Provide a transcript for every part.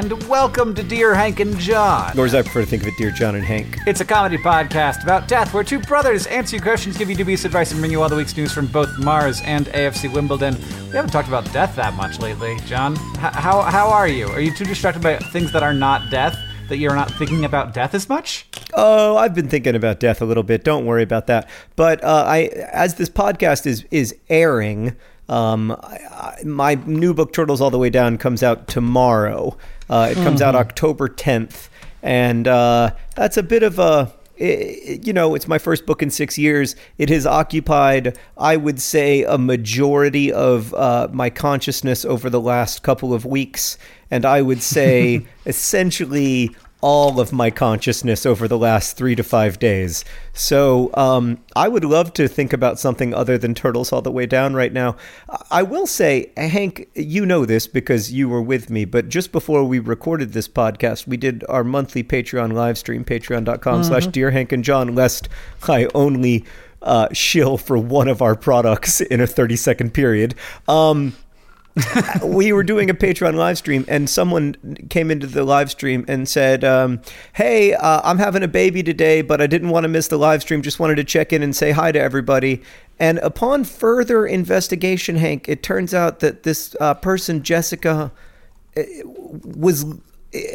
And welcome to Dear Hank and John. Or as I prefer to think of it, Dear John and Hank. It's a comedy podcast about death where two brothers answer your questions, give you dubious advice, and bring you all the week's news from both Mars and AFC Wimbledon. We haven't talked about death that much lately, John. H- how, how are you? Are you too distracted by things that are not death that you're not thinking about death as much? Oh, I've been thinking about death a little bit. Don't worry about that. But uh, I, as this podcast is is airing, um, I, I, my new book, Turtles All the Way Down, comes out tomorrow. Uh, it comes out October 10th. And uh, that's a bit of a, i- you know, it's my first book in six years. It has occupied, I would say, a majority of uh, my consciousness over the last couple of weeks. And I would say essentially all of my consciousness over the last three to five days. So um, I would love to think about something other than turtles all the way down right now. I will say, Hank, you know this because you were with me, but just before we recorded this podcast, we did our monthly Patreon live stream, patreon.com slash dear Hank and John, lest I only uh, shill for one of our products in a 30 second period. Um, we were doing a Patreon live stream, and someone came into the live stream and said, um, "Hey, uh, I'm having a baby today, but I didn't want to miss the live stream. Just wanted to check in and say hi to everybody." And upon further investigation, Hank, it turns out that this uh, person, Jessica, uh, was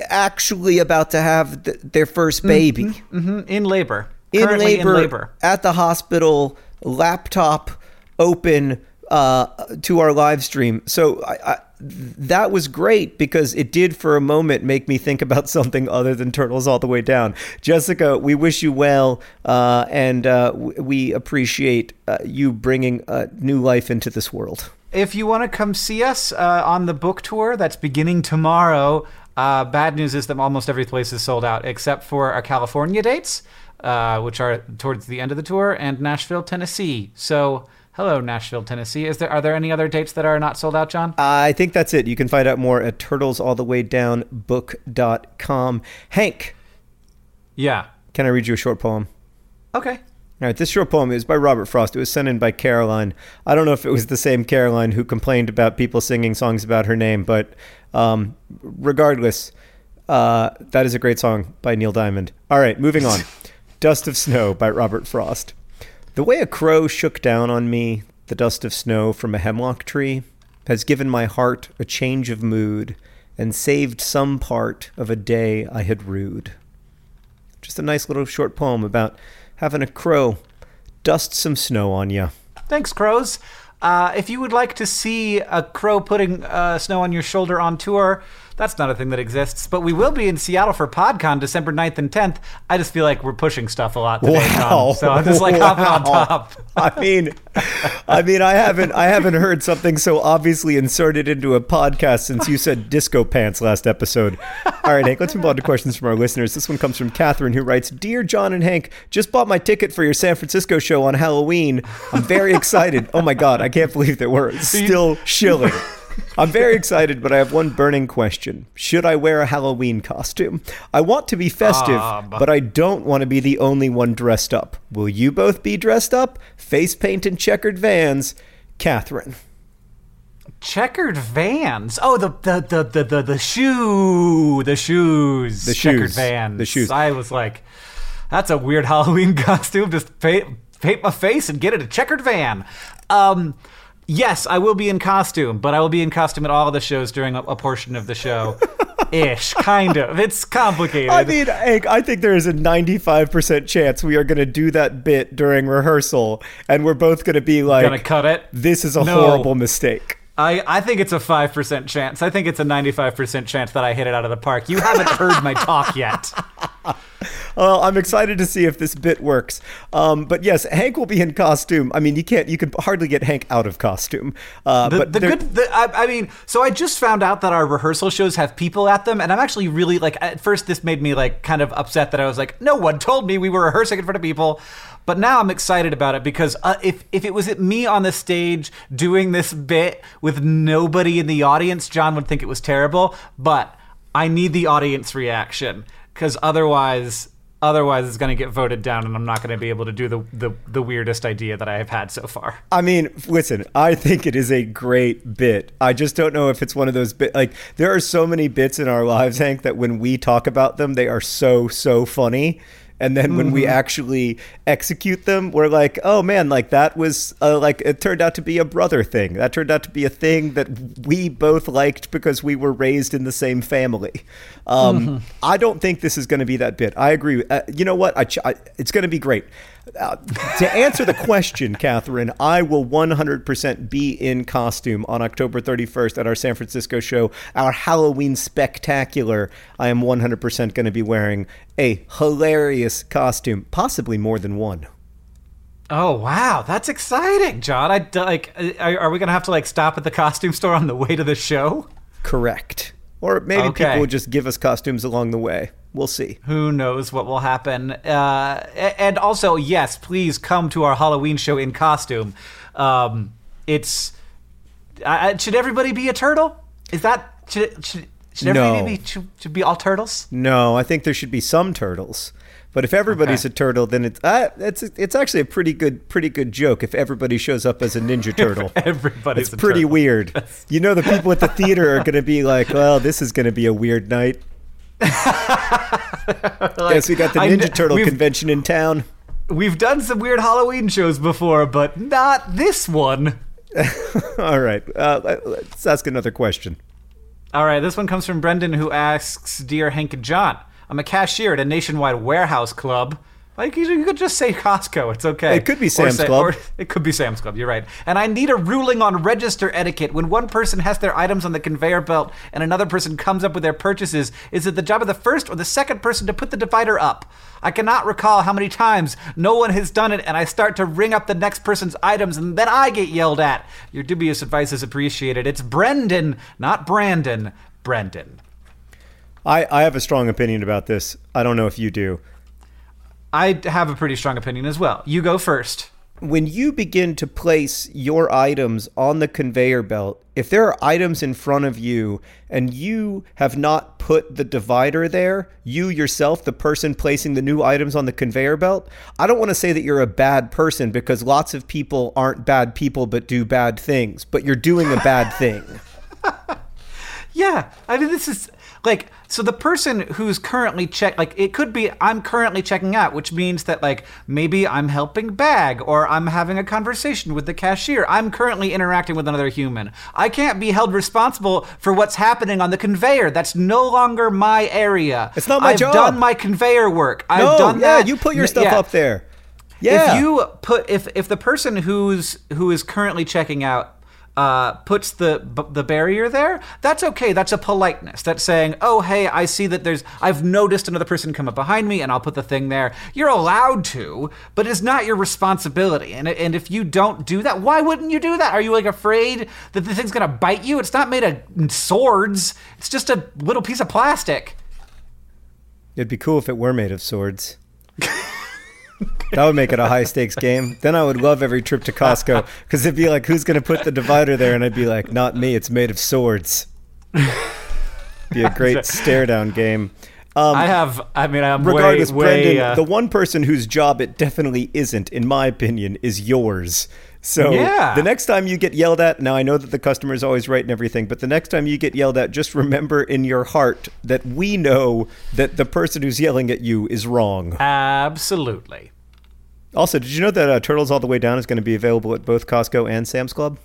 actually about to have th- their first baby hmm In labor. in labor, in labor. at the hospital, laptop open uh, to our live stream. So I, I, that was great because it did for a moment make me think about something other than turtles all the way down. Jessica, we wish you well, uh, and uh, we appreciate uh, you bringing new life into this world. If you want to come see us uh, on the book tour that's beginning tomorrow, bad news is that almost every place is sold out except for our California dates, which are towards the end of the tour, and Nashville, Tennessee. So, hello, Nashville, Tennessee. Is there are there any other dates that are not sold out, John? I think that's it. You can find out more at turtlesallthewaydownbook.com. Hank, Yeah. can I read you a short poem? Okay. All right, this short poem is by Robert Frost. It was sent in by Caroline. I don't know if it was the same Caroline who complained about people singing songs about her name, but um, regardless, uh, that is a great song by Neil Diamond. All right, moving on. Dust of Snow by Robert Frost. The way a crow shook down on me, the dust of snow from a hemlock tree, has given my heart a change of mood and saved some part of a day I had rued. Just a nice little short poem about having a crow dust some snow on you. Thanks, crows. Uh, if you would like to see a crow putting uh, snow on your shoulder on tour, that's not a thing that exists. But we will be in Seattle for PodCon December 9th and 10th. I just feel like we're pushing stuff a lot today, John. So I'm just like hopping on top. I mean, I mean, I haven't, I haven't heard something so obviously inserted into a podcast since you said disco pants last episode. All right, Hank, let's move on to questions from our listeners. This one comes from Catherine, who writes, "Dear John and Hank, just bought my ticket for your San Francisco show on Halloween. I'm very excited. Oh my god, I can't believe that we're still shilling." I'm very excited, but I have one burning question. Should I wear a Halloween costume? I want to be festive, Um. but I don't want to be the only one dressed up. Will you both be dressed up? Face paint and checkered vans. Catherine. Checkered vans. Oh, the the the the the, the shoe, the shoes, The checkered shoes. vans. The shoes. I was like, that's a weird Halloween costume. Just paint, paint my face and get it a checkered van. Um, yes, I will be in costume, but I will be in costume at all the shows during a, a portion of the show. Ish, kind of. It's complicated. I mean, I think there is a 95% chance we are going to do that bit during rehearsal, and we're both going to be like, gonna cut it. this is a No. horrible mistake. I, I think it's a 5% chance. I think it's a 95% chance that I hit it out of the park. You haven't heard my talk yet. Well, I'm excited to see if this bit works. Um, but yes, Hank will be in costume. I mean, you can't, you could hardly get Hank out of costume. Uh, The, but the good, the, I, I mean, so I just found out that our rehearsal shows have people at them, and I'm actually really like. At first, this made me like kind of upset that I was like, no one told me we were rehearsing in front of people. But now I'm excited about it because uh, if if it was me on the stage doing this bit with nobody in the audience, John would think it was terrible. But I need the audience reaction because otherwise. Otherwise, it's going to get voted down, and I'm not going to be able to do the, the, the weirdest idea that I have had so far. I mean, listen, I think it is a great bit. I just don't know if it's one of those bit like there are so many bits in our lives, Hank, that when we talk about them, they are so so funny. And then when Mm-hmm. we actually execute them, we're like, oh man, like that was uh, like it turned out to be a brother thing. That turned out to be a thing that we both liked because we were raised in the same family. Um, Mm-hmm. I don't think this is going to be that bit. I agree. Uh, you know what? I, ch- I, it's going to be great. Uh, to answer the question, Catherine, I will 100% be in costume on October 31st at our San Francisco show, our Halloween spectacular. I am 100% going to be wearing a hilarious costume, possibly more than one. Oh wow, that's exciting, John. I like. Are, are we gonna have to like stop at the costume store on the way to the show? Correct. Or maybe Okay. people will just give us costumes along the way. We'll see. Who knows what will happen? Uh, and also, yes, please come to our Halloween show in costume. Um, it's I- should everybody be a turtle? Is that should should, should everybody No. be should, should be all turtles? No, I think there should be some turtles. But if everybody's Okay. a turtle, then it's uh, it's it's actually a pretty good pretty good joke. If everybody shows up as a ninja turtle, Everybody's it's pretty turtle. weird. You know, the people at the theater are going to be like, "Well, this is going to be a weird night." yes, we got the Ninja kn- Turtle convention in town. We've done some weird Halloween shows before, but not this one. All right, uh, let's ask another question. All right, this one comes from Brendan, who asks, "Dear Hank and John, I'm a cashier at a nationwide warehouse club. Like you, you could just say Costco. It's okay. It could be Sam's say- Club. It could be Sam's Club. You're right. And I need a ruling on register etiquette. When one person has their items on the conveyor belt and another person comes up with their purchases, is it the job of the first or the second person to put the divider up? I cannot recall how many times no one has done it, and I start to ring up the next person's items, and then I get yelled at. Your dubious advice is appreciated. It's Brendan, not Brandon. Brendan. I, I have a strong opinion about this. I don't know if you do. I have a pretty strong opinion as well. You go first. when you begin to place your items on the conveyor belt, if there are items in front of you and you have not put the divider there, you yourself, the person placing the new items on the conveyor belt, I don't want to say that you're a bad person because lots of people aren't bad people but do bad things, but you're doing a bad thing. Yeah, I mean, this is like so the person who's currently check like it could be I'm currently checking out, which means that like maybe I'm helping bag or I'm having a conversation with the cashier. I'm currently interacting with another human. I can't be held responsible for what's happening on the conveyor. That's no longer my area. It's not my I've job. done my conveyor work. I've no, done yeah, that. you put your stuff yeah. up there. Yeah. If you put if if the person who's who is currently checking out uh, puts the b- the barrier there, that's okay. That's a politeness. That's saying, "Oh, hey, I see that there's I've noticed another person come up behind me, and I'll put the thing there." You're allowed to, but it's not your responsibility. And and if you don't do that, why wouldn't you do that? Are you like afraid that the thing's gonna bite you? It's not made of swords. It's just a little piece of plastic. It'd be cool if it were made of swords. That would make it a high stakes game. Then I would love every trip to Costco because it'd be like, who's going to put the divider there? And I'd be like, not me. It's made of swords. be a great stare down game. Um, I have. I mean, I'm regardless, way, way, Brendan, uh, the one person whose job it definitely isn't, in my opinion, is yours. So Yeah. the next time you get yelled at, now I know that the customer is always right and everything, but the next time you get yelled at, just remember in your heart that we know that the person who's yelling at you is wrong. absolutely. Also, did you know that uh, Turtles All the Way Down is going to be available at both Costco and Sam's Club?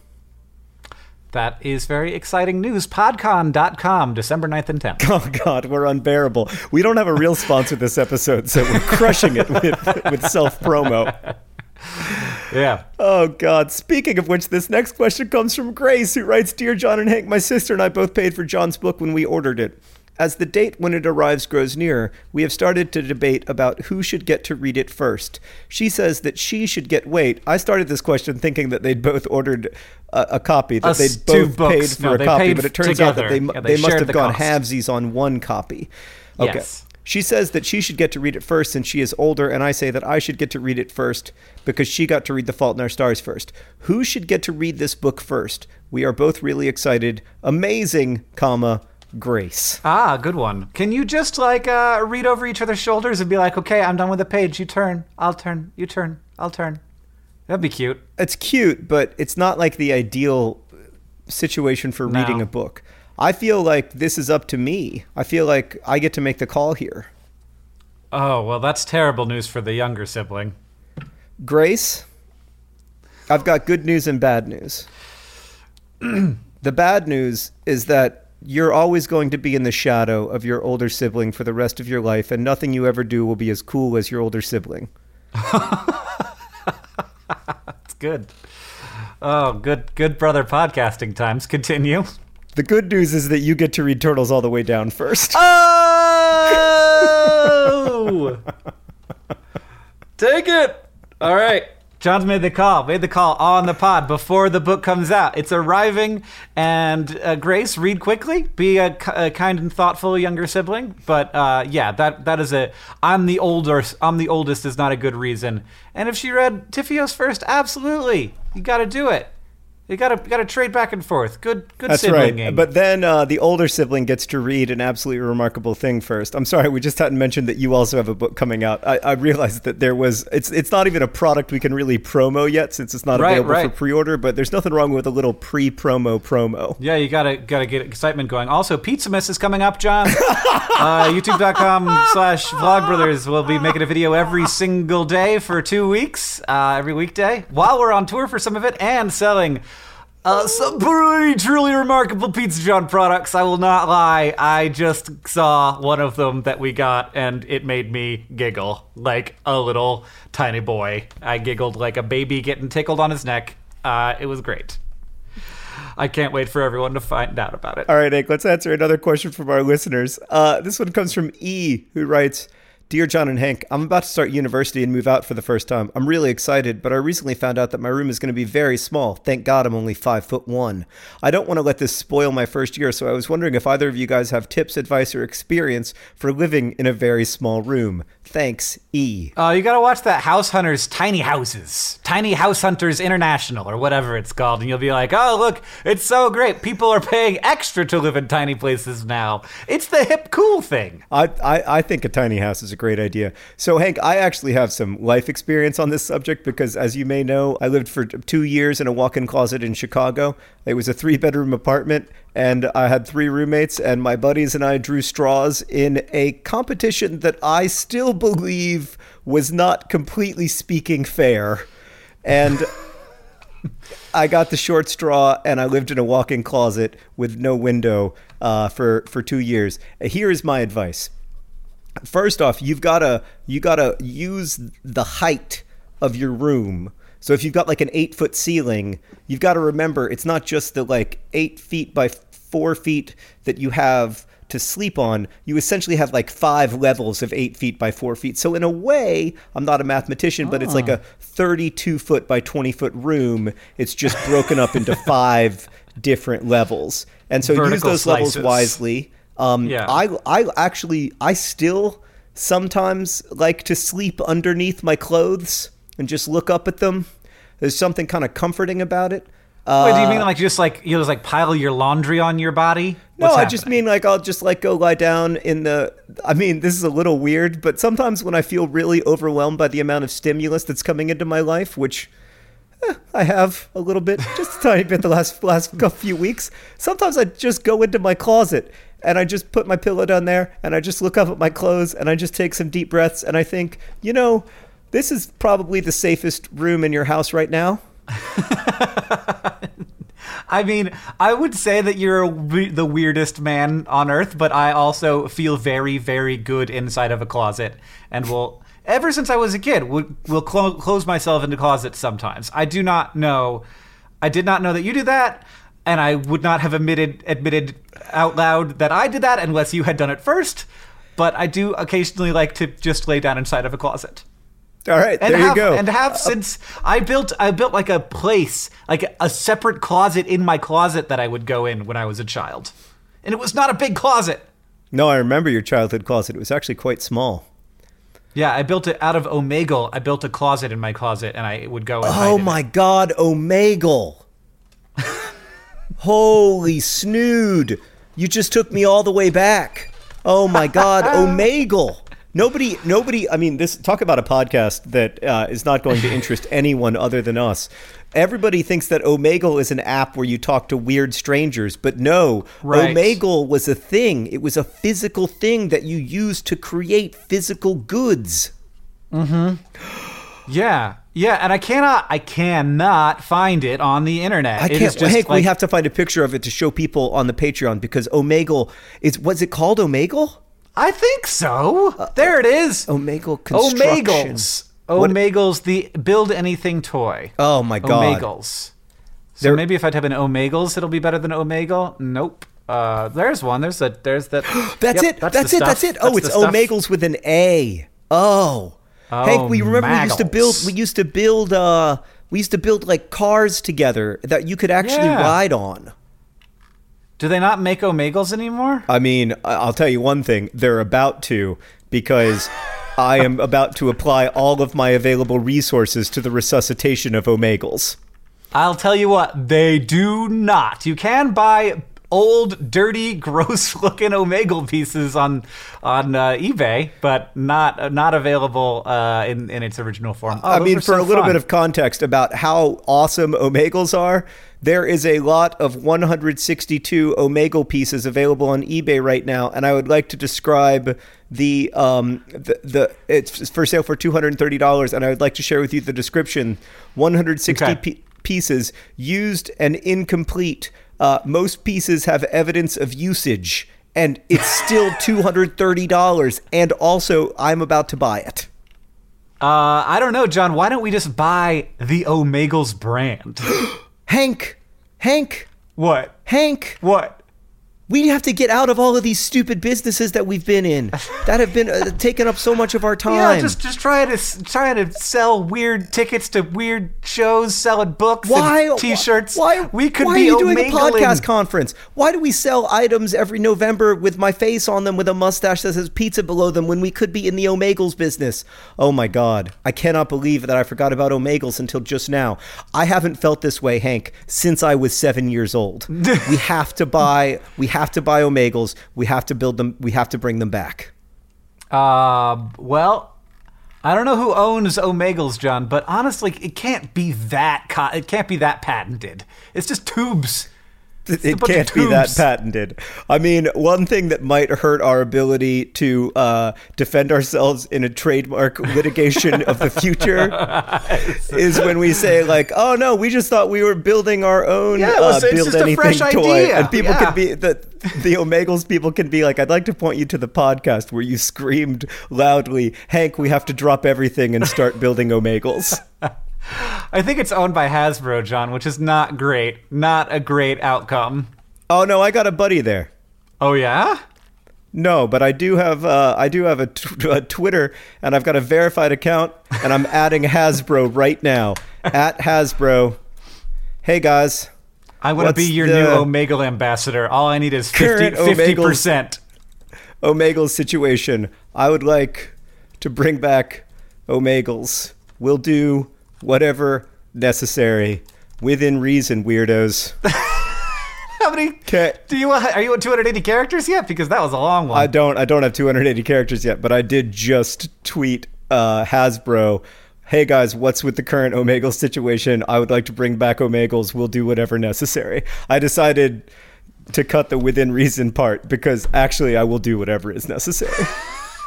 That is very exciting news. Podcon.com, December 9th and 10th. Oh God, we're unbearable. We don't have a real sponsor this episode, so we're crushing it with, with self promo. Yeah. Oh God! Speaking of which, this next question comes from Grace, who writes, "Dear John and Hank, my sister and I both paid for John's book when we ordered it. As the date when it arrives grows nearer, we have started to debate about who should get to read it first. She says that she should get wait. I started this question thinking that they'd both ordered a, a copy, that Us they'd both paid for No, a copy, but it turns out that they Yeah, they they must have gone cost. halvesies on one copy. Okay. Yes. She says that she should get to read it first since she is older, and I say that I should get to read it first because she got to read The Fault in Our Stars first. Who should get to read this book first? We are both really excited. Amazing, comma, Grace. Ah, good one. Can you just like uh, read over each other's shoulders and be like, okay, I'm done with the page. You turn. I'll turn. You turn. I'll turn. That'd be cute. It's cute, but it's not like the ideal situation for No. reading a book. I feel like this is up to me. I feel like I get to make the call here. Oh, well, that's terrible news for the younger sibling. Grace, I've got good news and bad news. the bad news is that you're always going to be in the shadow of your older sibling for the rest of your life, and nothing you ever do will be as cool as your older sibling. It's good. Oh, good, good brother podcasting times. Continue. The good news is that you get to read Turtles all the way down first. Oh! Take it. All right. John's made the call. Made the call on the pod before the book comes out. It's arriving, and uh, Grace, read quickly. Be a, a kind and thoughtful younger sibling. But uh, yeah, that that is a. I'm the older. I'm the oldest is not a good reason. And if she read TFIOS first, absolutely, you got to do it. You got to got to trade back and forth. Good good That's sibling right. game. But then uh, the older sibling gets to read an absolutely remarkable thing first. I'm sorry, we just hadn't mentioned that you also have a book coming out. I, I realized that there was. It's it's not even a product we can really promo yet since it's not Right, available for pre-order. But there's nothing wrong with a little pre-promo promo. Yeah, you gotta gotta get excitement going. Also, Pizzamas is coming up, John. uh, YouTube.com slash Vlogbrothers will be making a video every single day for two weeks, uh, every weekday, while we're on tour for some of it and selling uh, some pretty truly remarkable Pizza John products. I will not lie. I just saw one of them that we got, and it made me giggle like a little tiny boy. I giggled like a baby getting tickled on his neck. Uh, it was great. I can't wait for everyone to find out about it. All right, Hank, let's answer another question from our listeners. Uh, this one comes from E, who writes Dear John and Hank, I'm about to start university and move out for the first time. I'm really excited, but I recently found out that my room is going to be very small. Thank God I'm only five foot one. I don't want to let this spoil my first year, so I was wondering if either of you guys have tips, advice, or experience for living in a very small room. Thanks, E. Uh, you gotta watch that House Hunters Tiny Houses, Tiny House Hunters International, or whatever it's called, and you'll be like, oh, look, it's so great. People are paying extra to live in tiny places now. It's the hip, cool thing. I, I, I think a tiny house is a great idea. So, Hank, I actually have some life experience on this subject because, as you may know, I lived for two years in a walk in closet in Chicago. It was a three bedroom apartment, and I had three roommates, and my buddies and I drew straws in a competition that I still believe was not completely speaking fair. And. I got the short straw, and I lived in a walk-in closet with no window uh, for for two years. Here is my advice: first off, you've gotta you gotta use the height of your room. So if you've got like an eight foot ceiling, you've got to remember it's not just the like eight feet by four feet that you have to sleep on. You essentially have like five levels of eight feet by four feet. So in a way, I'm not a mathematician, but it's like a 32 foot by 20 foot room. It's just broken up into five different levels, and so use Vertical those levels wisely. Um, Yeah. I I actually I still sometimes like to sleep underneath my clothes and just look up at them. There's something kind of comforting about it. Uh, Wait, do you mean like just like you just like pile your laundry on your body? no, What's I just happening? mean like I'll just like go lie down in the. I mean, this is a little weird, but sometimes when I feel really overwhelmed by the amount of stimulus that's coming into my life, which eh, I have a little bit, just a tiny bit the last last few weeks. Sometimes I just go into my closet and I just put my pillow down there and I just look up at my clothes and I just take some deep breaths and I think, you know, this is probably the safest room in your house right now. I mean, I would say that you're the weirdest man on earth, but I also feel very, very good inside of a closet, and will. Ever since I was a kid, would will clo- close myself into closets sometimes. I do not know. I did not know that you do that, and I would not have admitted admitted out loud that I did that unless you had done it first. But I do occasionally like to just lay down inside of a closet All right, and there have, you go. And have uh, since I built I built like a place, like a separate closet in my closet that I would go in when I was a child. And it was not a big closet. no, I remember your childhood closet. It was actually quite small. Yeah, I built it out of Omegle. I built a closet in my closet and I would go Oh my it. God, Omegle. Holy snood. You just took me all the way back. Oh my God, Omegle. Nobody, nobody, I mean, this, talk about a podcast that uh, is not going to interest anyone other than us. Everybody thinks that Omegle is an app where you talk to weird strangers, but no, Right. Omegle was a thing. It was a physical thing that you used to create physical goods. Mm-hmm. Yeah. Yeah, and I cannot I cannot find it on the internet. I It can't. just Hank, we have to find a picture of it to show people on the Patreon because Omegle is. Was it called Omegle? I think so. there it is. Omegle construction. Omagles. Omagles, the build anything toy. Oh my god! Omagles. So There- maybe if I type in Omegles, it'll be better than Omegle. Nope. Uh, there's one. There's a. There's that. That's Yep, it. the That's, it. stuff. That's it. Oh, That's it's. Omagles with an A. Oh. Oh, Hank, we remember we used to build. We used to build. Uh, we used to build like cars together that you could actually Yeah. ride on. Do they not make Omagles anymore? I mean, I'll tell you one thing. They're about to because I am about to apply all of my available resources to the resuscitation of Omagles. I'll tell you what, they do not. You can buy old, dirty, gross-looking Omegle pieces on on uh, eBay, but not uh, not available uh, in in its original form. Oh, I mean, for a little fun. bit of context about how awesome Omagles are, there is a lot of 162 Omegle pieces available on eBay right now, and I would like to describe the um the, the it's for sale for 230 dollars, and I would like to share with you the description: 160 Okay. pe- pieces used and incomplete. Uh, most pieces have evidence of usage. And it's still two hundred thirty dollars, and also I'm about to buy it. Uh, I don't know, John. Why don't we just buy the Omagles brand? Hank, Hank, what? Hank, What? We have to get out of all of these stupid businesses that we've been in that have been uh, taking up so much of our time. Yeah, just just try to s- try to sell weird tickets to weird shows, selling books, why and T-shirts. Why we could why be are you doing a podcast conference? Why do we sell items every November with my face on them with a mustache that says pizza below them when we could be in the Omagles business? Oh my god, I cannot believe that I forgot about Omagles until just now. I haven't felt this way, Hank, since I was seven years old. we have to buy. We have to buy Omagles. We have to build them. We have to bring them back. Uh, well, I don't know who owns Omagles, John, but honestly, it can't be that. Co- it can't be that patented. It's just tubes. It, can't be that patented. I mean, one thing that might hurt our ability to uh, defend ourselves in a trademark litigation of the future is when we say like, "Oh no, we just thought we were building our own Yeah, it was- uh, build anything fresh toy," idea. and people Yeah. can be the the Omagles people can be like, "I'd like to point you to the podcast where you screamed loudly, Hank, we have to drop everything and start building Omagles." I think it's owned by Hasbro, John, which is not great. Not a great outcome. oh no, I got a buddy there. Oh yeah. No, but I do have uh, I do have a, t- a Twitter, and I've got a verified account, and I'm adding Hasbro right now at Hasbro. Hey guys, I want to be your new Omegle ambassador. All I need is 50 percent. Omegle's situation. I would like to bring back Omagles. We'll do whatever necessary within reason, weirdos. How many? Okay. Do you are you at 280 characters yet? Because that was a long one. I don't I don't have 280 characters yet, but I did just tweet uh, Hasbro. Hey guys, what's with the current Omegle situation? I would like to bring back Omagles. We'll do whatever necessary. I decided to cut the within reason part because actually I will do whatever is necessary.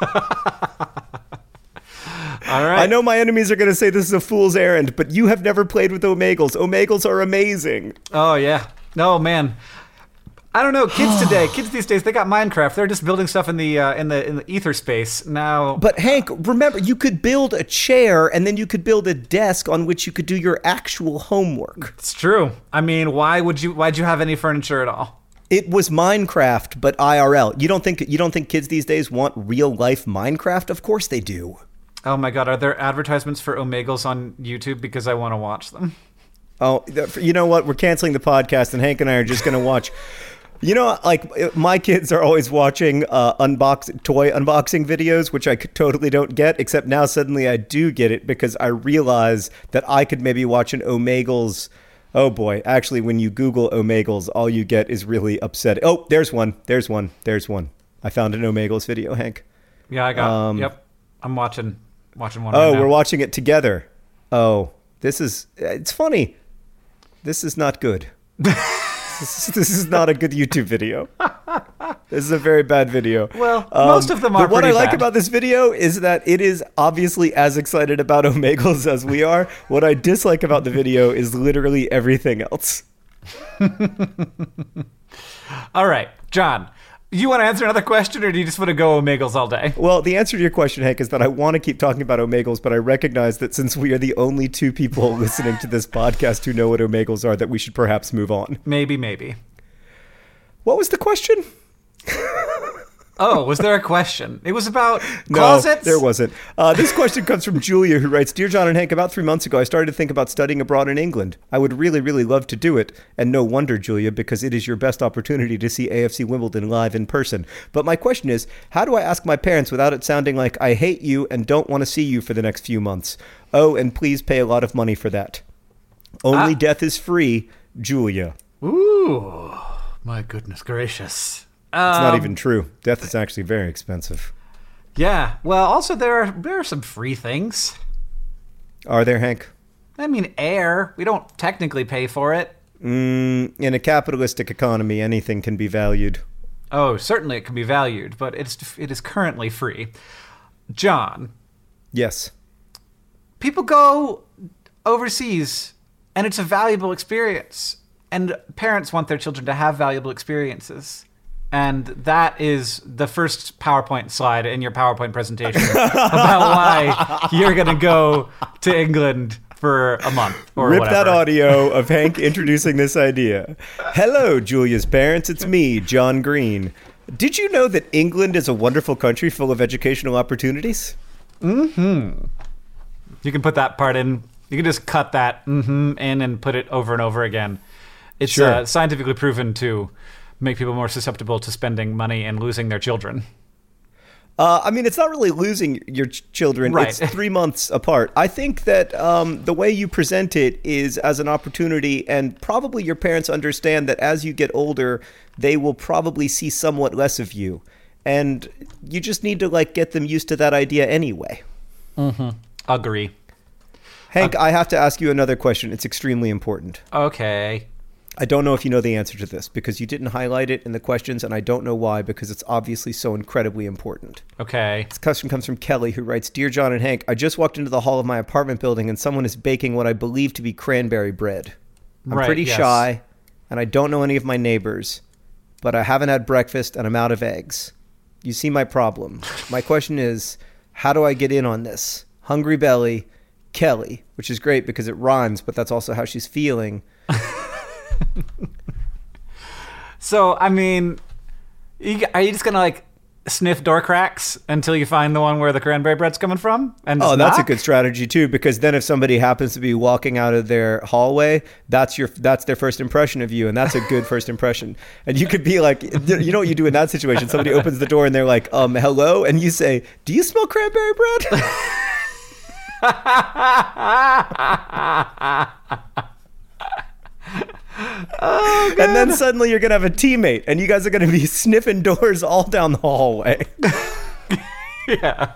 All right. I know my enemies are going to say this is a fool's errand, but you have never played with Omagles. Omagles are amazing. Oh yeah. No man. I don't know. Kids today, kids these days, they got Minecraft. They're just building stuff in the uh, in the in the ether space now. But Hank, remember, you could build a chair and then you could build a desk on which you could do your actual homework. It's true. I mean, why would you? Why'd you have any furniture at all? It was Minecraft, but IRL. You don't think you don't think kids these days want real life Minecraft? Of course they do. Oh my god, are there advertisements for Omagles on YouTube? Because I want to watch them. Oh, you know what? We're canceling the podcast, and Hank and I are just going to watch. You know, like my kids are always watching uh, unbox toy unboxing videos, which I totally don't get. Except now, suddenly, I do get it because I realize that I could maybe watch an Omagles. Oh boy! Actually, when you Google Omagles, all you get is really upset. Oh, there's one. There's one. There's one. I found an Omagles video, Hank. Yeah, I got. Um, yep, I'm watching watching one. Oh, right we're watching it together. Oh, this is. It's funny. This is not good. this, is, this is not a good YouTube video. This is a very bad video. Um, Well, most of them are But what I like bad. about this video is that it is obviously as excited about Omagles as we are. What I dislike about the video is literally everything else. All right, John. You want to answer another question, or do you just want to go Omagles all day? Well, the answer to your question, Hank, is that I want to keep talking about Omagles, but I recognize that since we are the only two people listening to this podcast who know what Omagles are, that we should perhaps move on. Maybe, maybe. What was the question? Oh, was there a question? It was about No, closets. there wasn't. Uh, this question comes from Julia, who writes Dear John and Hank, about three months ago, I started to think about studying abroad in England. I would really, really love to do it. And no wonder, Julia, because it is your best opportunity to see AFC Wimbledon live in person. But my question is how do I ask my parents without it sounding like I hate you and don't want to see you for the next few months? Oh, and please pay a lot of money for that. Only Ah. death is free, Julia. Ooh, my goodness gracious. It's not Um, even true. Death is actually very expensive. Yeah. Well, also there are there are some free things. Are there, Hank? I mean, air. We don't technically pay for it. Mm, in a capitalistic economy, anything can be valued. Oh, certainly it can be valued, but it's it is currently free. John, Yes. people go overseas and it's a valuable experience and parents want their children to have valuable experiences and that is the first powerpoint slide in your powerpoint presentation about why you're going to go to england for a month or Rip whatever. that audio of Hank introducing this idea. Hello, Julia's parents. It's me, John Green. Did you know that England is a wonderful country full of educational opportunities? Mm-hmm. You can put that part in you can just cut that mm-hmm in and put it over and over again it's Sure. uh, scientifically proven to make people more susceptible to spending money and losing their children Uh, I mean, it's not really losing your ch- children. Right. It's three months apart. I think that um, the way you present it is as an opportunity, and probably your parents understand that as you get older, they will probably see somewhat less of you, and you just need to like get them used to that idea anyway. agree Hank, I have to ask you another question. It's extremely important. okay I don't know if you know the answer to this because you didn't highlight it in the questions, and I don't know why because it's obviously so incredibly important. okay This question comes from Kelly, who writes Dear John and Hank, I just walked into the hall of my apartment building and someone is baking what I believe to be cranberry bread. I'm Right, pretty yes. shy and I don't know any of my neighbors, but I haven't had breakfast and I'm out of eggs. You see my problem. My question is how do I get in on this? Hungry Belly, Kelly, which is great because it rhymes, but that's also how she's feeling. So i mean you, are you just gonna like sniff door cracks until you find the one where the cranberry bread's coming from. And Oh, that's a good strategy too, because then if somebody happens to be walking out of their hallway, that's your that's their first impression of you, and that's a good first impression. And you could be like, you know what you do in that situation? Somebody opens the door and they're like, um, hello, and you say, do you smell cranberry bread? and then suddenly you're gonna have a teammate, and you guys are gonna be sniffing doors all down the hallway. yeah.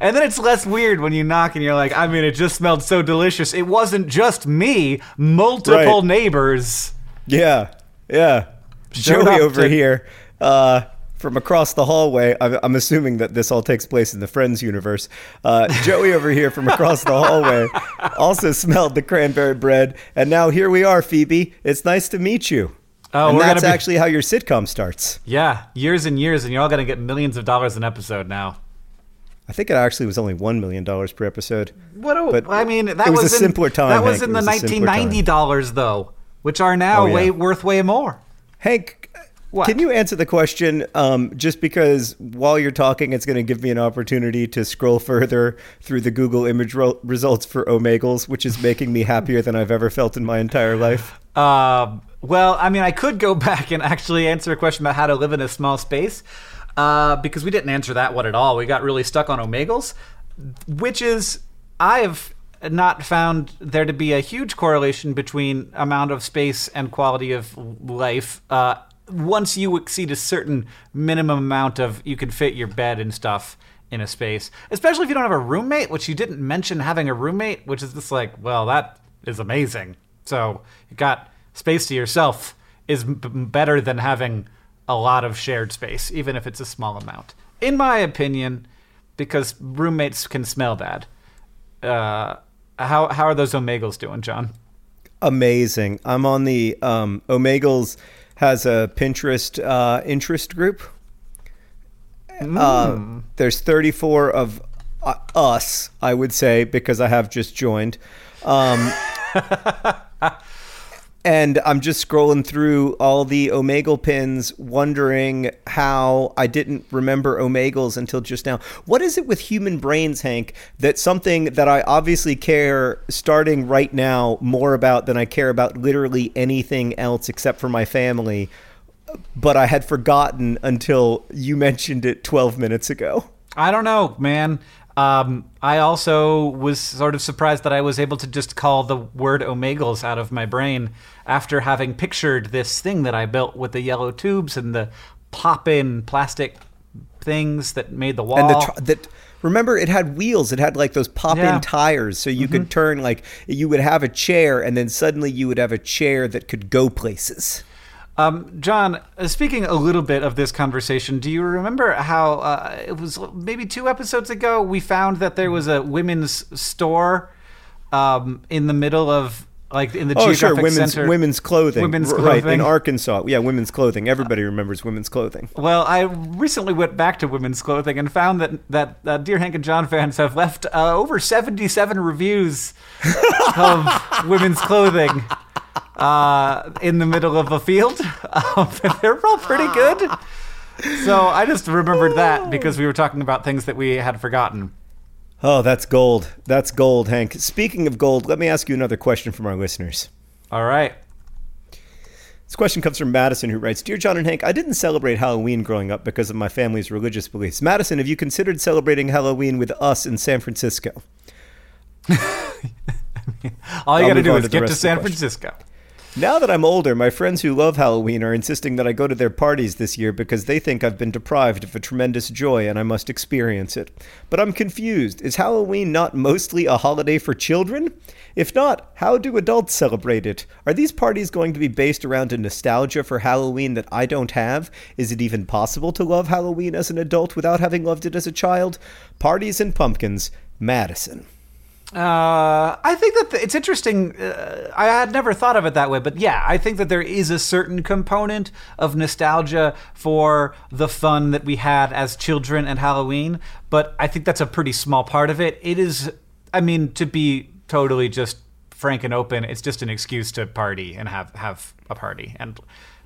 And then it's less weird when you knock and you're like, I mean, it just smelled so delicious. It wasn't just me, multiple Right. neighbors. Yeah, yeah. Joey over to- here uh, from across the hallway. I'm, I'm assuming that this all takes place in the Friends universe. Uh, Joey over here from across the hallway also smelled the cranberry bread, and now here we are, Phoebe. It's nice to meet you. Oh, and that's be- actually how your sitcom starts. Yeah, years and years, and you're all going to get millions of dollars an episode now. I think it actually was only one million dollars per episode. What a, But I mean, that it was a in, simpler time, That was Hank. in the was a simpler time. 1990 dollars, though, which are now Oh, yeah. way worth way more. Hank, What? can you answer the question? Um, just because while you're talking, it's going to give me an opportunity to scroll further through the Google image results for Omagles, which is making me happier than I've ever felt in my entire life. Um, well, I mean, I could go back and actually answer a question about how to live in a small space, uh, because we didn't answer that one at all. We got really stuck on omagles, which is I have not found there to be a huge correlation between amount of space and quality of life. Uh, once you exceed a certain minimum amount of, you can fit your bed and stuff in a space, especially if you don't have a roommate, which you didn't mention having a roommate, which is just like, well, that is amazing. So you got space to yourself is better than having a lot of shared space, even if it's a small amount, in my opinion, because roommates can smell bad. Uh, how how are those omagles doing, John? Amazing. I'm on the um, Omagles has a Pinterest uh, interest group. Uh, there's 34 of uh, us, I would say, because I have just joined. Um, and I'm just scrolling through all the Omegle pins, wondering how I didn't remember Omagles until just now. What is it with human brains, Hank, that something that I obviously care starting right now more about than I care about literally anything else except for my family, but I had forgotten until you mentioned it 12 minutes ago? I don't know, man. Um, I also was sort of surprised that I was able to just call the word omagles out of my brain after having pictured this thing that I built with the yellow tubes and the pop-in plastic things that made the wall. and the tr- that remember it had wheels it had like those pop-in Yeah. tires so you could turn like you would have a chair and then suddenly you would have a chair that could go places Um, John, uh, speaking a little bit of this conversation, do you remember how uh, it was maybe two episodes ago we found that there was a women's store um, in the middle of like in the oh sure women's center. women's clothing Women's R- right in arkansas yeah women's clothing everybody remembers women's clothing Well, I recently went back to women's clothing and found that that uh, Dear Hank and John fans have left uh, over seventy-seven reviews of women's clothing uh, in the middle of a field. Um, they're all pretty good. So I just remembered that because we were talking about things that we had forgotten. Oh that's gold that's gold hank speaking of gold let me ask you another question from our listeners All right. This question comes from Madison, who writes Dear John and Hank, I didn't celebrate Halloween growing up because of my family's religious beliefs. Madison, have you considered celebrating Halloween with us in San Francisco? All you got to do is get to San. Francisco. Now that I'm older, my friends who love Halloween are insisting that I go to their parties this year because they think I've been deprived of a tremendous joy and I must experience it. But I'm confused. Is Halloween not mostly a holiday for children? If not, how do adults celebrate it? Are these parties going to be based around a nostalgia for Halloween that I don't have? Is it even possible to love Halloween as an adult without having loved it as a child? Parties and pumpkins, Madison. Uh, I think that it's interesting. Uh, I had never thought of it that way, but yeah, I think that there is a certain component of nostalgia for the fun that we had as children at Halloween, but I think that's a pretty small part of it. It is, I mean, to be totally just frank and open, it's just an excuse to party and have have a party and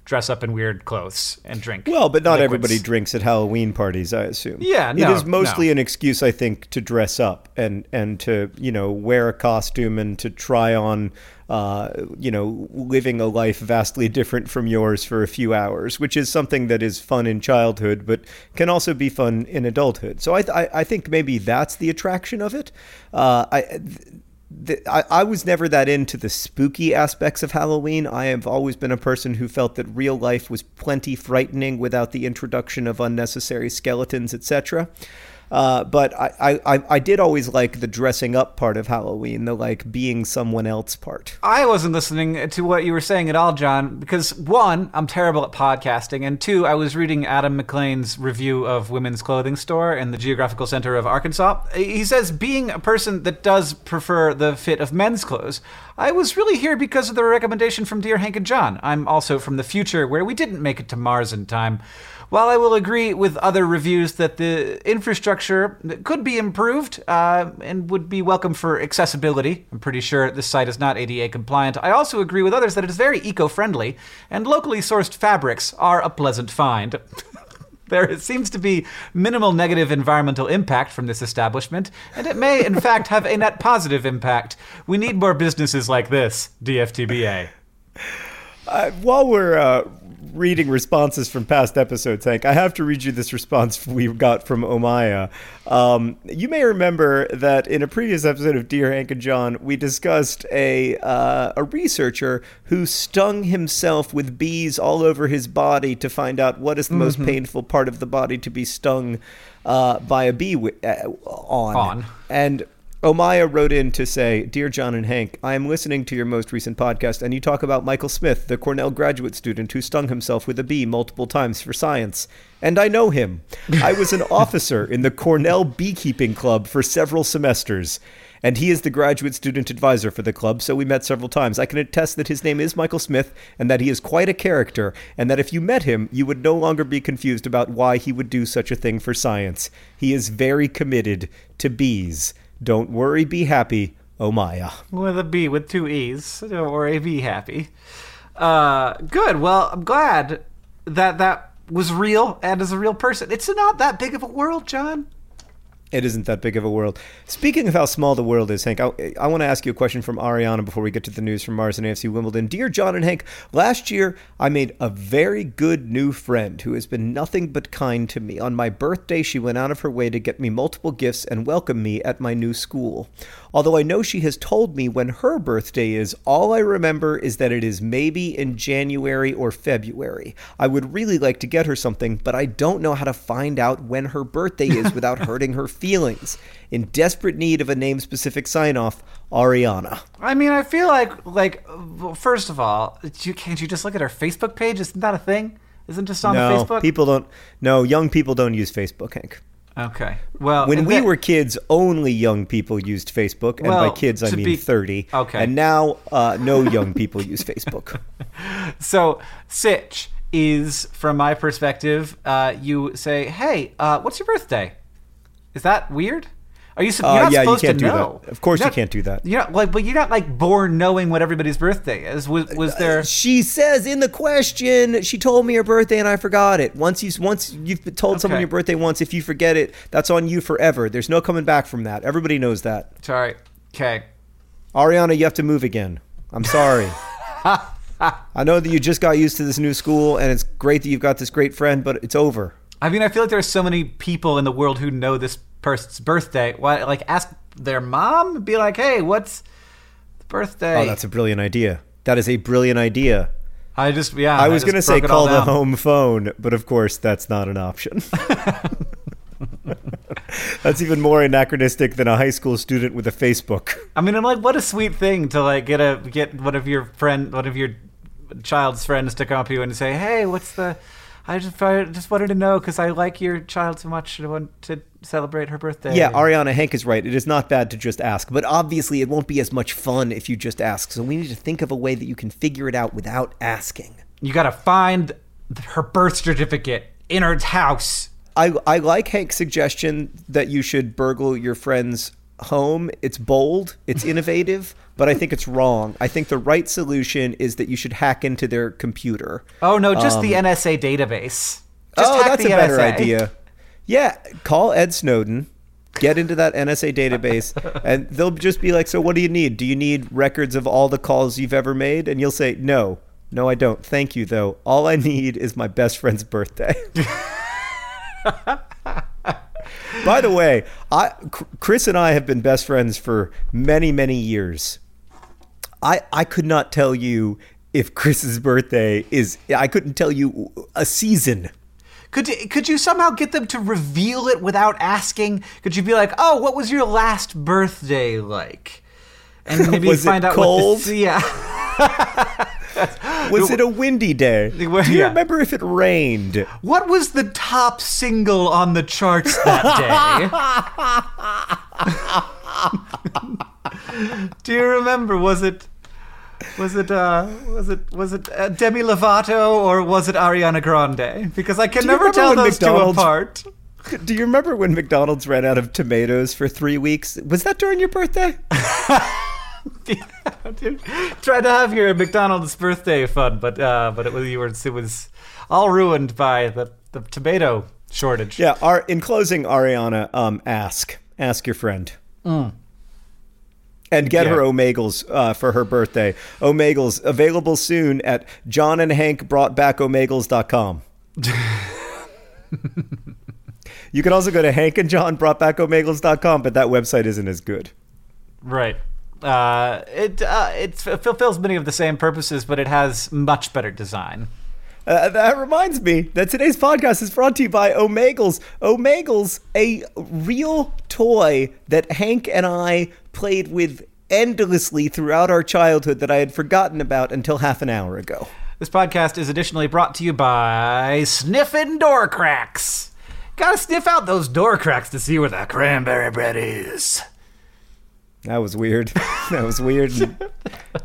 dress up in weird clothes and drink. Well, but not liquids. everybody drinks at Halloween parties, I assume. Yeah, it no, is mostly no. an excuse, I think, to dress up and and to you know wear a costume and to try on, uh, you know, living a life vastly different from yours for a few hours, which is something that is fun in childhood, but can also be fun in adulthood. So I I, I think maybe that's the attraction of it. Uh, I. Th- the, I, I was never that into the spooky aspects of Halloween. I have always been a person who felt that real life was plenty frightening without the introduction of unnecessary skeletons, etc. Uh, but I, I, I did always like the dressing up part of Halloween, the like being someone else part. I wasn't listening to what you were saying at all, John, because one, I'm terrible at podcasting, and two, I was reading Adam McLean's review of Women's Clothing Store in the Geographical Center of Arkansas. He says, being a person that does prefer the fit of men's clothes, I was really here because of the recommendation from Dear Hank and John. I'm also from the future where we didn't make it to Mars in time. While I will agree with other reviews that the infrastructure could be improved uh, and would be welcome for accessibility, I'm pretty sure this site is not ADA compliant. I also agree with others that it is very eco friendly, and locally sourced fabrics are a pleasant find. There seems to be minimal negative environmental impact from this establishment, and it may, in fact, have a net positive impact. We need more businesses like this, DFTBA. Uh, while we're uh, reading responses from past episodes, Hank, I have to read you this response we got from Omaya. Um, you may remember that in a previous episode of Dear Hank and John, we discussed a uh, a researcher who stung himself with bees all over his body to find out what is the most painful part of the body to be stung uh, by a bee wi- uh, on. On. And Omaya wrote in to say, Dear John and Hank, I am listening to your most recent podcast, and you talk about Michael Smith, the Cornell graduate student who stung himself with a bee multiple times for science. And I know him. I was an officer in the Cornell Beekeeping Club for several semesters. And he is the graduate student advisor for the club, so we met several times. I can attest that his name is Michael Smith and that he is quite a character, and that if you met him, you would no longer be confused about why he would do such a thing for science. He is very committed to bees. Don't worry, be happy, Omaya. With a B with two E's. Don't worry, be happy. Uh, good. Well, I'm glad that that was real and is a real person. It's not that big of a world, John. It isn't that big of a world. Speaking of how small the world is, Hank, I, I want to ask you a question from Ariana before we get to the news from Mars and AFC Wimbledon. Dear John and Hank, last year I made a very good new friend who has been nothing but kind to me. On my birthday, she went out of her way to get me multiple gifts and welcome me at my new school. Although I know she has told me when her birthday is, all I remember is that it is maybe in January or February. I would really like to get her something, but I don't know how to find out when her birthday is without hurting her feelings. In desperate need of a name specific sign off, Ariana. I mean, I feel like, like, well, first of all, you, can't you just look at our Facebook page? Isn't that a thing? Isn't just on no, Facebook? people don't. No, young people don't use Facebook, Hank. Okay. Well, When we then- were kids, only young people used Facebook, and by kids I mean be- 30. Okay. And now, uh, no young people use Facebook. So, Sitch is, from my perspective, uh, you say, "Hey, uh, what's your birthday?" Is that weird? Are you? sup- You're Uh, not yeah, you supposed can't to do that. know. Of course You're you can't do that. You're not like, but you're not like born knowing what everybody's birthday is. Was, was there? She says in the question, she told me her birthday and I forgot it. Once you once you've told someone your birthday once, if you forget it, that's on you forever. There's no coming back from that. Everybody knows that. Sorry. Okay. Ariana, you have to move again. I'm sorry. I know that you just got used to this new school and it's great that you've got this great friend, but it's over. I mean, I feel like there are so many people in the world who know this person's birthday. Why? Like, ask their mom. Be like, "Hey, what's the birthday?" Oh, that's a brilliant idea. That is a brilliant idea. I just yeah. I was going to say broke it all call the home phone, but of course that's not an option. that's even more anachronistic than a high school student with a Facebook. I mean, I'm like, what a sweet thing to like get a get one of your friend, one of your child's friends to come up to you and say, "Hey, what's the?" I just I just wanted to know because I like your child so much. I want to celebrate her birthday. Yeah, Ariana Hank is right. It is not bad to just ask, but obviously it won't be as much fun if you just ask. So we need to think of a way that you can figure it out without asking. you got to find her birth certificate in her house. I, I like Hank's suggestion that you should burgle your friend's home. It's bold, it's innovative, but I think it's wrong. I think the right solution is that you should hack into their computer. Oh no, just the NSA database. Just Um, oh, hack that's the a better NSA. idea. Yeah, call Ed Snowden, get into that NSA database, and they'll just be like, "So, what do you need? Do you need records of all the calls you've ever made?" And you'll say, "No, no, I don't. Thank you, though. All I need is my best friend's birthday." By the way, I, Chris and I have been best friends for many, many years. I I could not tell you if Chris's birthday is. I couldn't tell you a season. Could you, could you somehow get them to reveal it without asking? Could you be like, "Oh, what was your last birthday like?" And maybe find out cold? what the yeah. Was it a windy day? Do you yeah. remember if it rained? What was the top single on the charts that day? Do you remember? Was it was it uh was it was it uh, Demi Lovato or was it Ariana Grande? Because I can never tell those McDonald's- two apart. Do you remember when McDonald's ran out of tomatoes for three weeks? Was that during your birthday? Dude, Tried to have your McDonald's birthday fun, but uh, but it was you were it was all ruined by the, the tomato shortage. Yeah. Our, in closing, Ariana, um, ask ask your friend. And get Yeah. her Omagles uh, for her birthday. Omagles available soon at John and Hank brought back Omagles.com. you can also go to Hank and John brought back Omagles.com, but that website isn't as good. Right. Uh, it uh, it fulfills many of the same purposes, but it has much better design. Uh, that reminds me that today's podcast is brought to you by Omagles. Omagles, a real toy that Hank and I played with endlessly throughout our childhood that I had forgotten about until half an hour ago. This podcast is additionally brought to you by Sniffin' Door Cracks. Gotta sniff out those door cracks to see where that cranberry bread is. That was weird. that was weird. And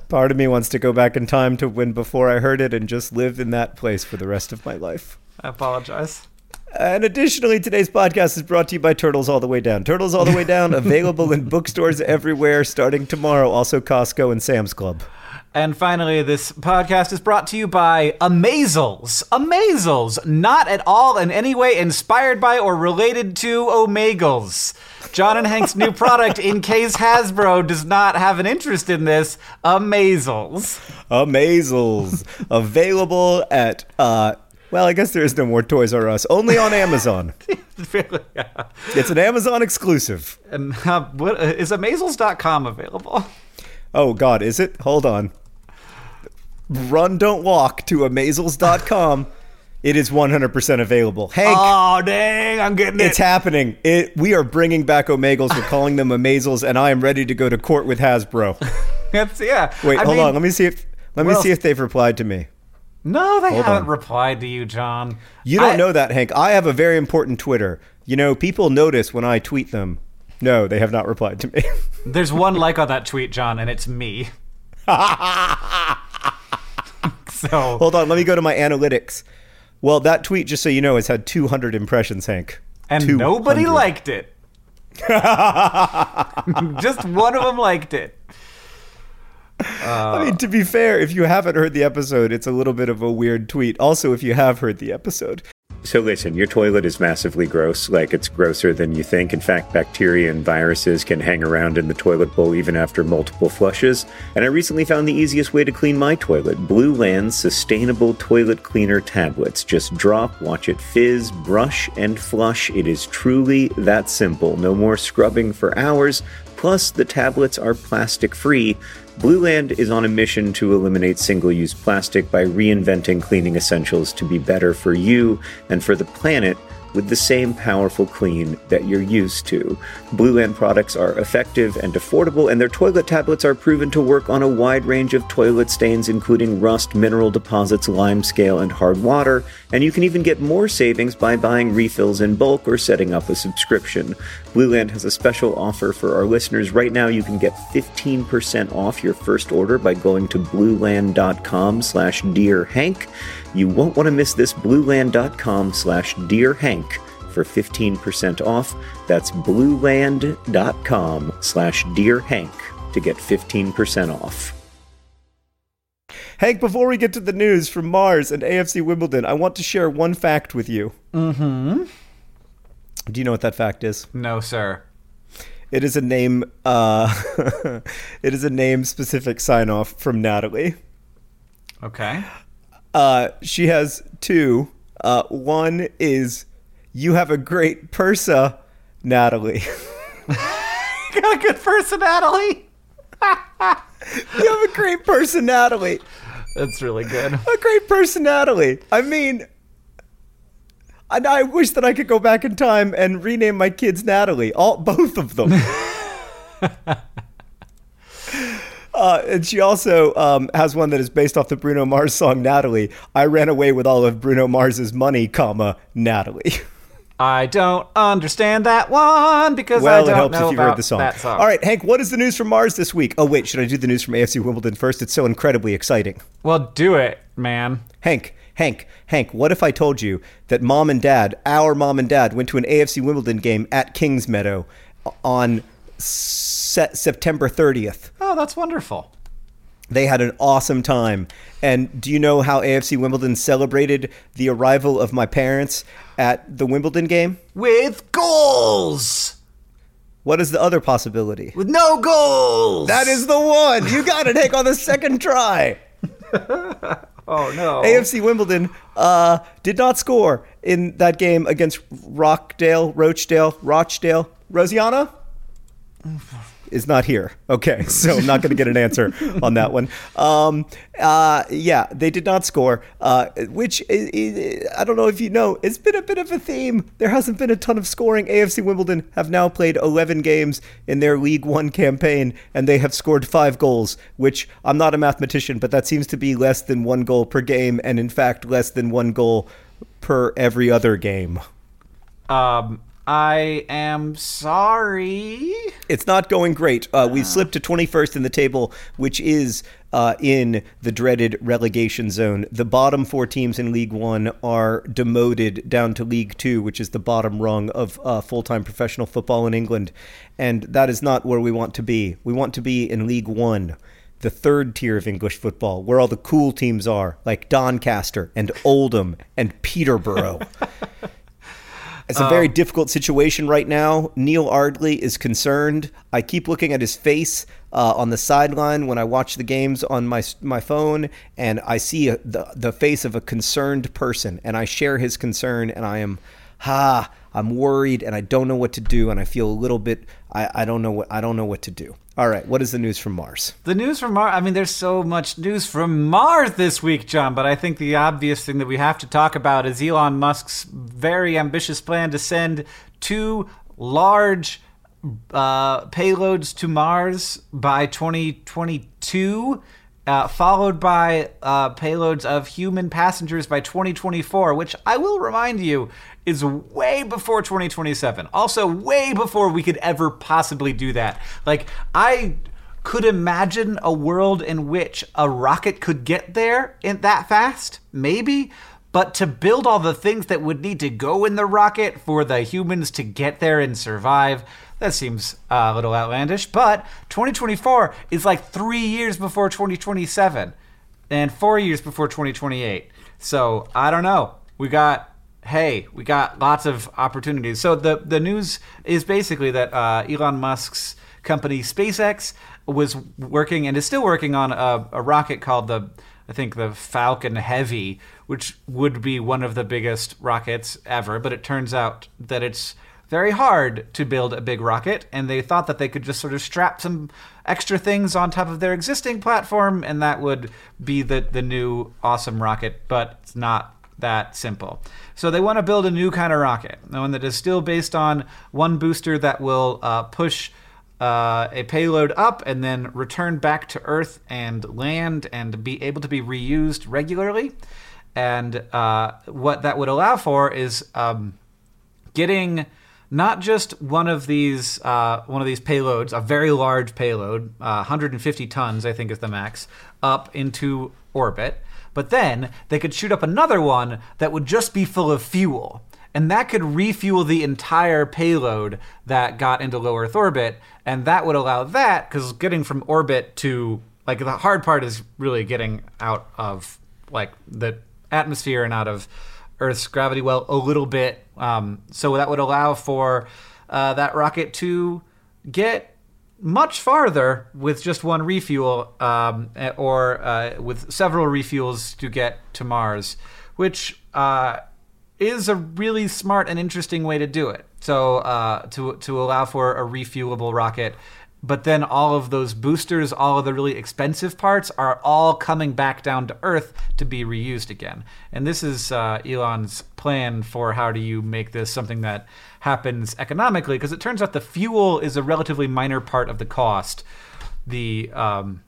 part of me wants to go back in time to when before I heard it and just live in that place for the rest of my life. I apologize. And additionally, today's podcast is brought to you by Turtles All the Way Down. Turtles All the Way Down, available in bookstores everywhere starting tomorrow. Also, Costco and Sam's Club. And finally, this podcast is brought to you by Amazels. Amazels, not at all in any way inspired by or related to Omagles. John and Hank's new product, in case Hasbro does not have an interest in this, Amazels. Amazels, available at, uh, well, I guess there is no more Toys R Us, only on Amazon. Really, yeah. it's an Amazon exclusive. And uh, what, uh, is Amazels.com available? Oh, God, is it? Hold on. Run, don't walk to amazels.com. It is 100% available. Hank, Oh, dang, I'm getting it. it's happening. It, we are bringing back Omagles. We're calling them Amazels, and I am ready to go to court with Hasbro. It's- yeah. Wait, I hold mean, on. Let me see if let me see if they've replied to me. No, they Hold haven't on. replied to you, John. You don't I- know that, Hank. I have a very important Twitter. You know, people notice when I tweet them. No, they have not replied to me. There's one like on that tweet, John, and it's me. so Hold on, let me go to my analytics. Well, that tweet, just so you know, has had 200 impressions, Hank. and 200. nobody liked it. Just one of them liked it. I mean, to be fair, if you haven't heard the episode, it's a little bit of a weird tweet. Also, if you have heard the episode, So listen, your toilet is massively gross, like it's grosser than you think. In fact, bacteria and viruses can hang around in the toilet bowl even after multiple flushes. And I recently found the easiest way to clean my toilet Blue Land's sustainable toilet cleaner tablets. Just drop, watch it fizz, brush, and flush. It is truly that simple. No more scrubbing for hours. Plus, the tablets are plastic free. Blue Land is on a mission to eliminate single use plastic by reinventing cleaning essentials to be better for you and for the planet with the same powerful clean that you're used to. Blue Land products are effective and affordable, and their toilet tablets are proven to work on a wide range of toilet stains, including rust, mineral deposits, lime scale, and hard water. And you can even get more savings by buying refills in bulk or setting up a subscription. Blue Land has a special offer for our listeners. Right now, you can get 15% off your first order by going to blueland.com slash dearhank. You won't want to miss this blueland.com slash dearhank for 15% off. That's blueland.com slash dearhank to get 15% off. Hank, before we get to the news from Mars and AFC Wimbledon, I want to share one fact with you. Mm-hmm. Do you know what that fact is? No, sir. It is a name. Uh, it is a name specific sign off from Natalie. Okay. Uh, she has two. Uh, one is you have a great persa, Natalie. you got a good personality. you have a great personality. That's really good. A great personality. I mean, and I wish that I could go back in time and rename my kids Natalie. All both of them. Uh, and she also um, has one that is based off the Bruno Mars song Natalie. I ran away with all of Bruno Mars's money, comma Natalie. I don't understand that one because well, I don't it helps know if you've about heard the song. that song. All right, Hank, what is the news from Mars this week? Oh wait, should I do the news from AFC Wimbledon first? It's so incredibly exciting. Well, do it, man. Hank, Hank, Hank, what if I told you that mom and dad, our mom and dad, went to an AFC Wimbledon game at Kingsmeadow on se- September 30th? Oh, that's wonderful. They had an awesome time. And do you know how AFC Wimbledon celebrated the arrival of my parents at the Wimbledon game? With goals. What is the other possibility? With no goals. That is the one. You got it, Hank, on the second try. Oh no. AFC Wimbledon uh, did not score in that game against Rockdale, Rochdale, Rochdale. Rosianna is not here. Okay, so I'm not going to get an answer on that one. Um, uh, yeah, they did not score, uh, which i i I don't know if you know, it's been a bit of a theme. There hasn't been a ton of scoring. AFC Wimbledon have now played 11 games in their League One campaign, and they have scored five goals, which I'm not a mathematician, but that seems to be less than one goal per game, and in fact, less than one goal per every other game. Um, I am sorry. It's not going great. Uh, we've slipped to 21st in the table, which is uh, in the dreaded relegation zone. The bottom four teams in League One are demoted down to League Two, which is the bottom rung of uh, full time professional football in England. And that is not where we want to be. We want to be in League One. The third tier of English football, where all the cool teams are, like Doncaster and Oldham and Peterborough. It's a very difficult situation right now. Neal Ardley is concerned. I keep looking at his face uh, on the sideline when I watch the games on my my phone, and I see a, the the face of a concerned person, and I share his concern, and I am, ha, I'm worried, and I don't know what to do, and I feel a little bit, I, I don't know what I don't know what to do. All right, what is the news from Mars? The news from Mars. I mean, there's so much news from Mars this week, John. But I think the obvious thing that we have to talk about is Elon Musk's very ambitious plan to send two large uh, payloads to Mars by 2022. Uh, followed by uh, payloads of human passengers by 2024, which I will remind you is way before 2027. Also, way before we could ever possibly do that. Like, I could imagine a world in which a rocket could get there in that fast, maybe. But to build all the things that would need to go in the rocket for the humans to get there and survive, that seems a little outlandish. But 2024 is like three years before 2027 and four years before 2028. So I don't know. We got hey, we got lots of opportunities. So the the news is basically that uh, Elon Musk's company SpaceX was working and is still working on a, a rocket called the I think the Falcon Heavy, which would be one of the biggest rockets ever. But it turns out that it's very hard to build a big rocket, and they thought that they could just sort of strap some extra things on top of their existing platform, and that would be the the new awesome rocket. But it's not that simple. So they want to build a new kind of rocket, one that is still based on one booster that will uh, push uh, a payload up and then return back to Earth and land and be able to be reused regularly. And uh, what that would allow for is um, getting not just one of these uh, one of these payloads, a very large payload, uh, 150 tons, I think is the max, up into orbit. But then they could shoot up another one that would just be full of fuel. and that could refuel the entire payload that got into low Earth orbit, and that would allow that because getting from orbit to like the hard part is really getting out of like the atmosphere and out of Earth's gravity well a little bit. Um, so that would allow for uh, that rocket to get much farther with just one refuel, um, or uh, with several refuels to get to Mars, which uh, is a really smart and interesting way to do it. So uh, to to allow for a refuelable rocket but then all of those boosters, all of the really expensive parts, are all coming back down to Earth to be reused again. And this is uh, Elon's plan for how do you make this something that happens economically, because it turns out the fuel is a relatively minor part of the cost. The um,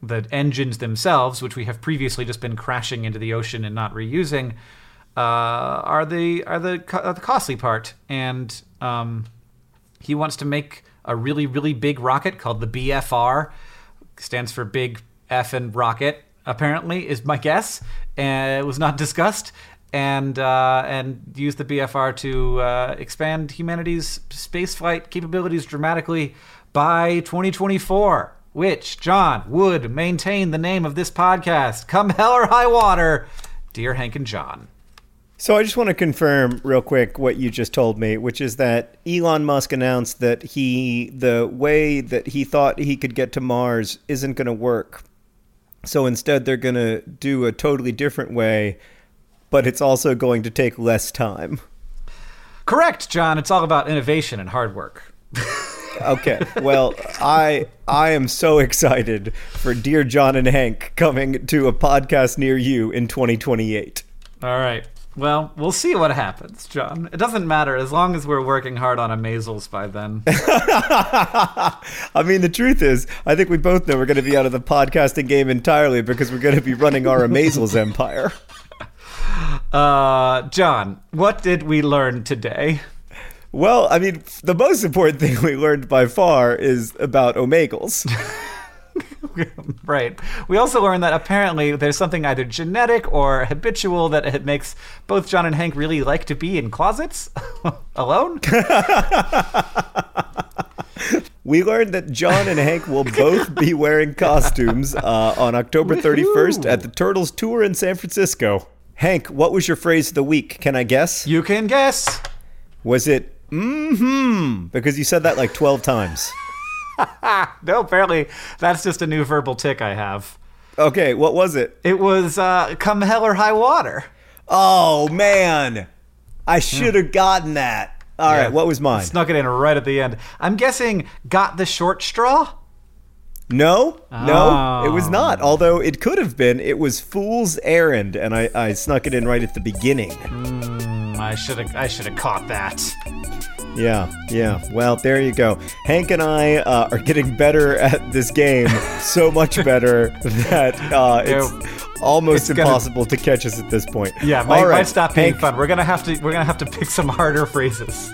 the engines themselves, which we have previously just been crashing into the ocean and not reusing, uh, are the are the, the costly part. And um, he wants to make a really, really big rocket called the BFR. Stands for Big F and Rocket, apparently, is my guess. And it was not discussed. And uh, and use the BFR to uh, expand humanity's spaceflight capabilities dramatically by 2024, which John would maintain the name of this podcast. Come hell or high water, dear Hank and John. So I just want to confirm real quick what you just told me, which is that Elon Musk announced that he the way that he thought he could get to Mars isn't going to work. So instead they're going to do a totally different way, but it's also going to take less time. Correct, John. It's all about innovation and hard work. okay. Well, I I am so excited for Dear John and Hank coming to a podcast near you in 2028. All right. Well, we'll see what happens, John. It doesn't matter as long as we're working hard on Amazels by then. I mean, the truth is, I think we both know we're going to be out of the podcasting game entirely because we're going to be running our Amazels empire. Uh, John, what did we learn today? Well, I mean, the most important thing we learned by far is about omagles. right. We also learned that apparently there's something either genetic or habitual that it makes both John and Hank really like to be in closets alone. we learned that John and Hank will both be wearing costumes uh, on October 31st at the Turtles Tour in San Francisco. Hank, what was your phrase of the week? Can I guess? You can guess. Was it mm hmm? Because you said that like 12 times. no, apparently that's just a new verbal tick I have. Okay, what was it? It was uh, come hell or high water. Oh man, I should have gotten that. All yeah. right, what was mine? Snuck it in right at the end. I'm guessing got the short straw. No, oh. no, it was not. Although it could have been. It was fool's errand, and I, I snuck it in right at the beginning. Mm, I should have I should have caught that. Yeah, yeah. Well, there you go. Hank and I uh, are getting better at this game, so much better that uh, it's almost it's impossible gonna... to catch us at this point. Yeah, might, right. might stop being Hank... fun. We're gonna have to we're gonna have to pick some harder phrases.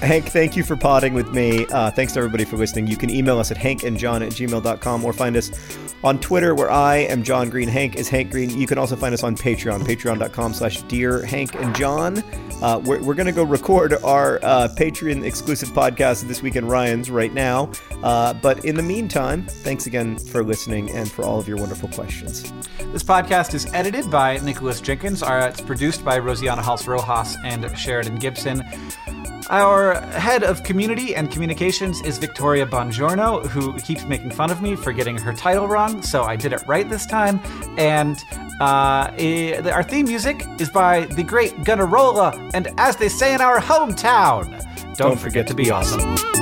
Hank, thank you for potting with me. Uh, thanks to everybody for listening. You can email us at hankandjohn at gmail.com or find us on Twitter where I am John Green. Hank is Hank Green. You can also find us on Patreon, patreon.com slash dear Hank and John. Uh, we're we're going to go record our uh, Patreon exclusive podcast this week in Ryan's right now. Uh, but in the meantime, thanks again for listening and for all of your wonderful questions. This podcast is edited by Nicholas Jenkins. it's produced by Rosianna Halse Rojas and Sheridan Gibson. Our head of community and communications is Victoria Bongiorno, who keeps making fun of me for getting her title wrong, so I did it right this time. And uh, it, our theme music is by the great Gunnarolla, and as they say in our hometown, don't, don't forget, forget, to be awesome. awesome.